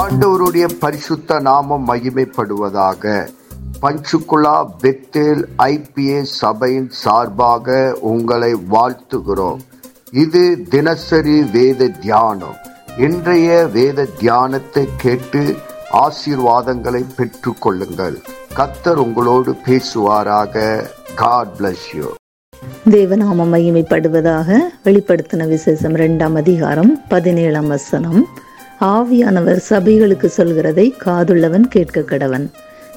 ஆண்டவருடைய பரிசுத்த நாமம் மகிமைப்படுவதாக. பஞ்சுகுலா பெத்தேல் ஐபிஏ சபையின் சார்பாக உங்களை வாழ்த்துகிறோம். இது தினசரி வேத தியானம். இன்றைய வேத தியானத்தை கேட்டு ஆசீர்வாதங்களை பெற்று கொள்ளுங்கள். கத்தர் உங்களோடு பேசுவாராக. காட் பிளஸ் யூ தேவநாம மகிமைப்படுவதாக வெளிப்படுத்தின விசேஷம் இரண்டாம் அதிகாரம் பதினேழாம் வசனம். ஆவியானவர் சபைகளுக்கு சொல்கிறதை காதுள்ளவன் கேட்க கடவன்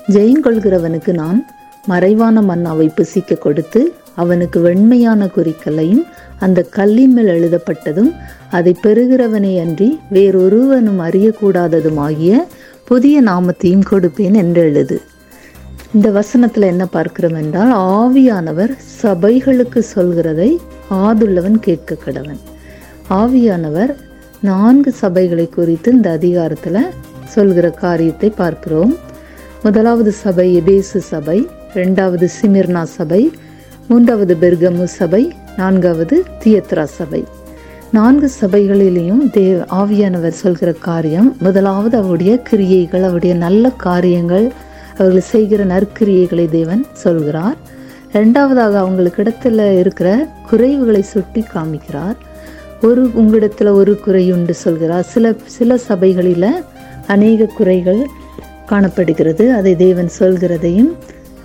ஜெயங்கொள்கிறவனுக்கு நான் மறைவான மன்னாவை புசிக்க கொடுத்து அவனுக்கு வெண்மையான குறிக்கலையும் அந்த கல்லின் மேல் எழுதப்பட்டதும் அதை பெறுகிறவனே அன்றி வேறொருவனும் அறியக்கூடாததுமாகிய புதிய நாமத்தையும் கொடுப்பேன் என்று எழுது. இந்த வசனத்தில் என்ன பார்க்கிறோம் என்றால் ஆவியானவர் சபைகளுக்கு சொல்கிறதை ஆதுள்ளவன் கேட்க கடவன் ஆவியானவர் நான்கு சபைகளை குறித்து இந்த அதிகாரத்தில் சொல்கிற காரியத்தை பார்க்கிறோம். முதலாவது சபை எபேசு சபை ரெண்டாவது சிமிர்னா சபை மூன்றாவது பெர்கமு சபை நான்காவது தியத்ரா சபை. நான்கு சபைகளிலேயும் தேவ ஆவியானவர் சொல்கிற காரியம் முதலாவது அவருடைய கிரியைகள் அவருடைய நல்ல காரியங்கள் அவர்கள் செய்கிற நற்கிரியைகளை தேவன் சொல்கிறார். ரெண்டாவதாக அவங்களுக்கு இடத்துல இருக்கிற குறைவுகளை சுட்டி காமிக்கிறார். ஒரு உங்களிடத்தில் ஒரு குறை உண்டு சொல்கிறார். சில சில சபைகளில் அநேக குறைகள் காணப்படுகிறது. அதை தேவன் சொல்கிறதையும்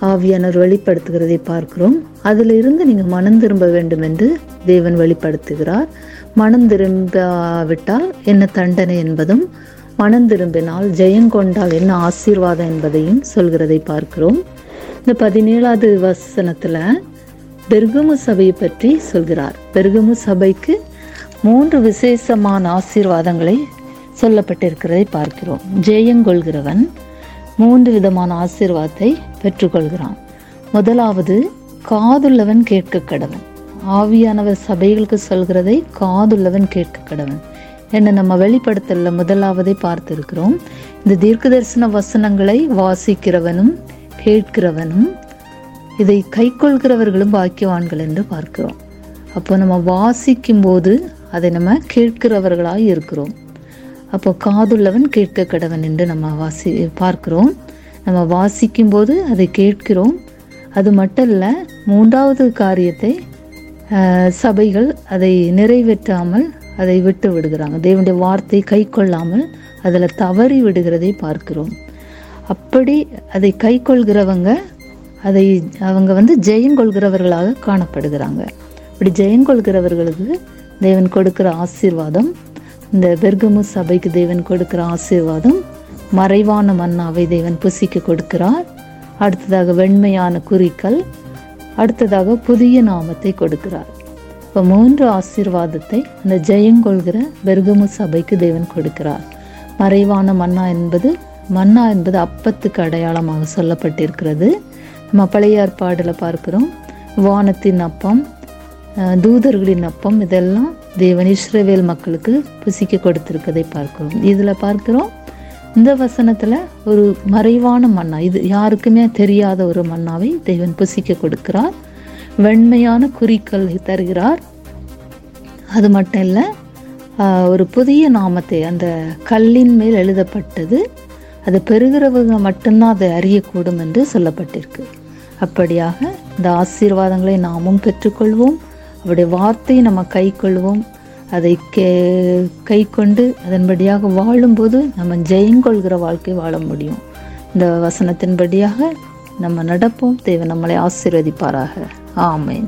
ஆவியானவர் வெளிப்படுத்துகிறதை பார்க்கிறோம். அதிலிருந்து நீங்கள் மனம் திரும்ப வேண்டும் என்று தேவன் வெளிப்படுத்துகிறார். மனம் திரும்பாவிட்டால் என்ன தண்டனை என்பதும் மனம் திரும்பினால் ஜெயங்கொண்டால் என்ன ஆசீர்வாதம் என்பதையும் சொல்கிறதை பார்க்கிறோம். இந்த பதினேழாவது வசனத்தில் பெர்கமு சபையை பற்றி சொல்கிறார். பெர்கமு சபைக்கு மூன்று விசேஷமான ஆசீர்வாதங்களை சொல்லப்பட்டிருக்கிறதை பார்க்கிறோம். ஜெயங்கொள்கிறவன் மூன்று விதமான ஆசீர்வாதத்தை பெற்றுக்கொள்கிறான். முதலாவது காதுள்ளவன் கேட்க கடவன் ஆவியானவர் சபைகளுக்கு சொல்கிறதை காதுள்ளவன் கேட்க கடவன் என்ன நம்ம வெளிப்படுத்தல முதலாவதை பார்த்திருக்கிறோம். இந்த தீர்க்க தரிசன வசனங்களை வாசிக்கிறவனும் கேட்கிறவனும் இதை கைக்கொள்கிறவர்களும் பாக்கியவான்கள் என்று பார்க்கிறோம். அப்போ நம்ம வாசிக்கும் போது அதை நம்ம கேட்கிறவர்களாக இருக்கிறோம். அப்போ காதுள்ளவன் கேட்க கடவன் என்று நம்ம வாசி பார்க்கிறோம். நம்ம வாசிக்கும் போது அதை கேட்கிறோம். அது மட்டும் இல்லை மூன்றாவது காரியத்தை சபைகள் அதை நிறைவேற்றாமல் அதை விட்டு விடுகிறாங்க. தேவனுடைய வார்த்தை கை கொள்ளாமல் அதில் தவறி விடுகிறதை பார்க்கிறோம். அப்படி அதை கை கொள்கிறவங்க அதை அவங்க வந்து ஜெயங்கொள்கிறவர்களாக காணப்படுகிறாங்க. அப்படி ஜெயங்கொள்கிறவர்களுக்கு தேவன் கொடுக்கிற ஆசீர்வாதம். இந்த பெர்கமு சபைக்கு தேவன் கொடுக்கிற ஆசீர்வாதம். மறைவான மன்னாவை தேவன் புசிக்க கொடுக்கிறார். அடுத்ததாக வெண்மையான குறிக்கல். அடுத்ததாக புதிய நாமத்தை கொடுக்கிறார். இப்போ மூன்று ஆசீர்வாதத்தை அந்த ஜெயங்கொள்கிற பெர்கமு சபைக்கு தேவன் கொடுக்கிறார். மறைவான மன்னா என்பது மன்னா என்பது அப்பத்துக்கு அடையாளமாக சொல்லப்பட்டிருக்கிறது. நம்ம பழைய ஏற்பாடில் பார்க்கிறோம். வானத்தின் அப்பம் தூதர்களின் அப்பம் இதெல்லாம் தேவன் இஸ்ரவேல் மக்களுக்கு புசிக்க கொடுத்துருக்கதை பார்க்கிறோம். இதில் பார்க்கிறோம் இந்த வசனத்துல ஒரு மறைவான மன்னா இது யாருக்குமே தெரியாத ஒரு மன்னாவை தேவன் புசிக்க கொடுக்கிறார். வெண்மையான குறிக்கல் தருகிறார். அது மட்டும் இல்லை ஒரு புதிய நாமத்தை அந்த கல்லின் மேல் எழுதப்பட்டது அது பெறுகிறவங்க மட்டும்தான் அதை அறியக்கூடும் என்று சொல்லப்பட்டிருக்கு. அப்படியாக இந்த ஆசீர்வாதங்களை நாமும் பெற்றுக்கொள்வோம். அவருடைய வார்த்தையை நம்ம கை கொள்வோம் அதை கே கை கொண்டு அதன்படியாக வாழும்போது நம்ம ஜெயங்கொள்கிற வாழ்க்கை வாழ முடியும். இந்த வசனத்தின்படியாக நம்ம நடப்போம். தேவன் நம்மளை ஆசீர்வதிப்பாராக. ஆமேன்.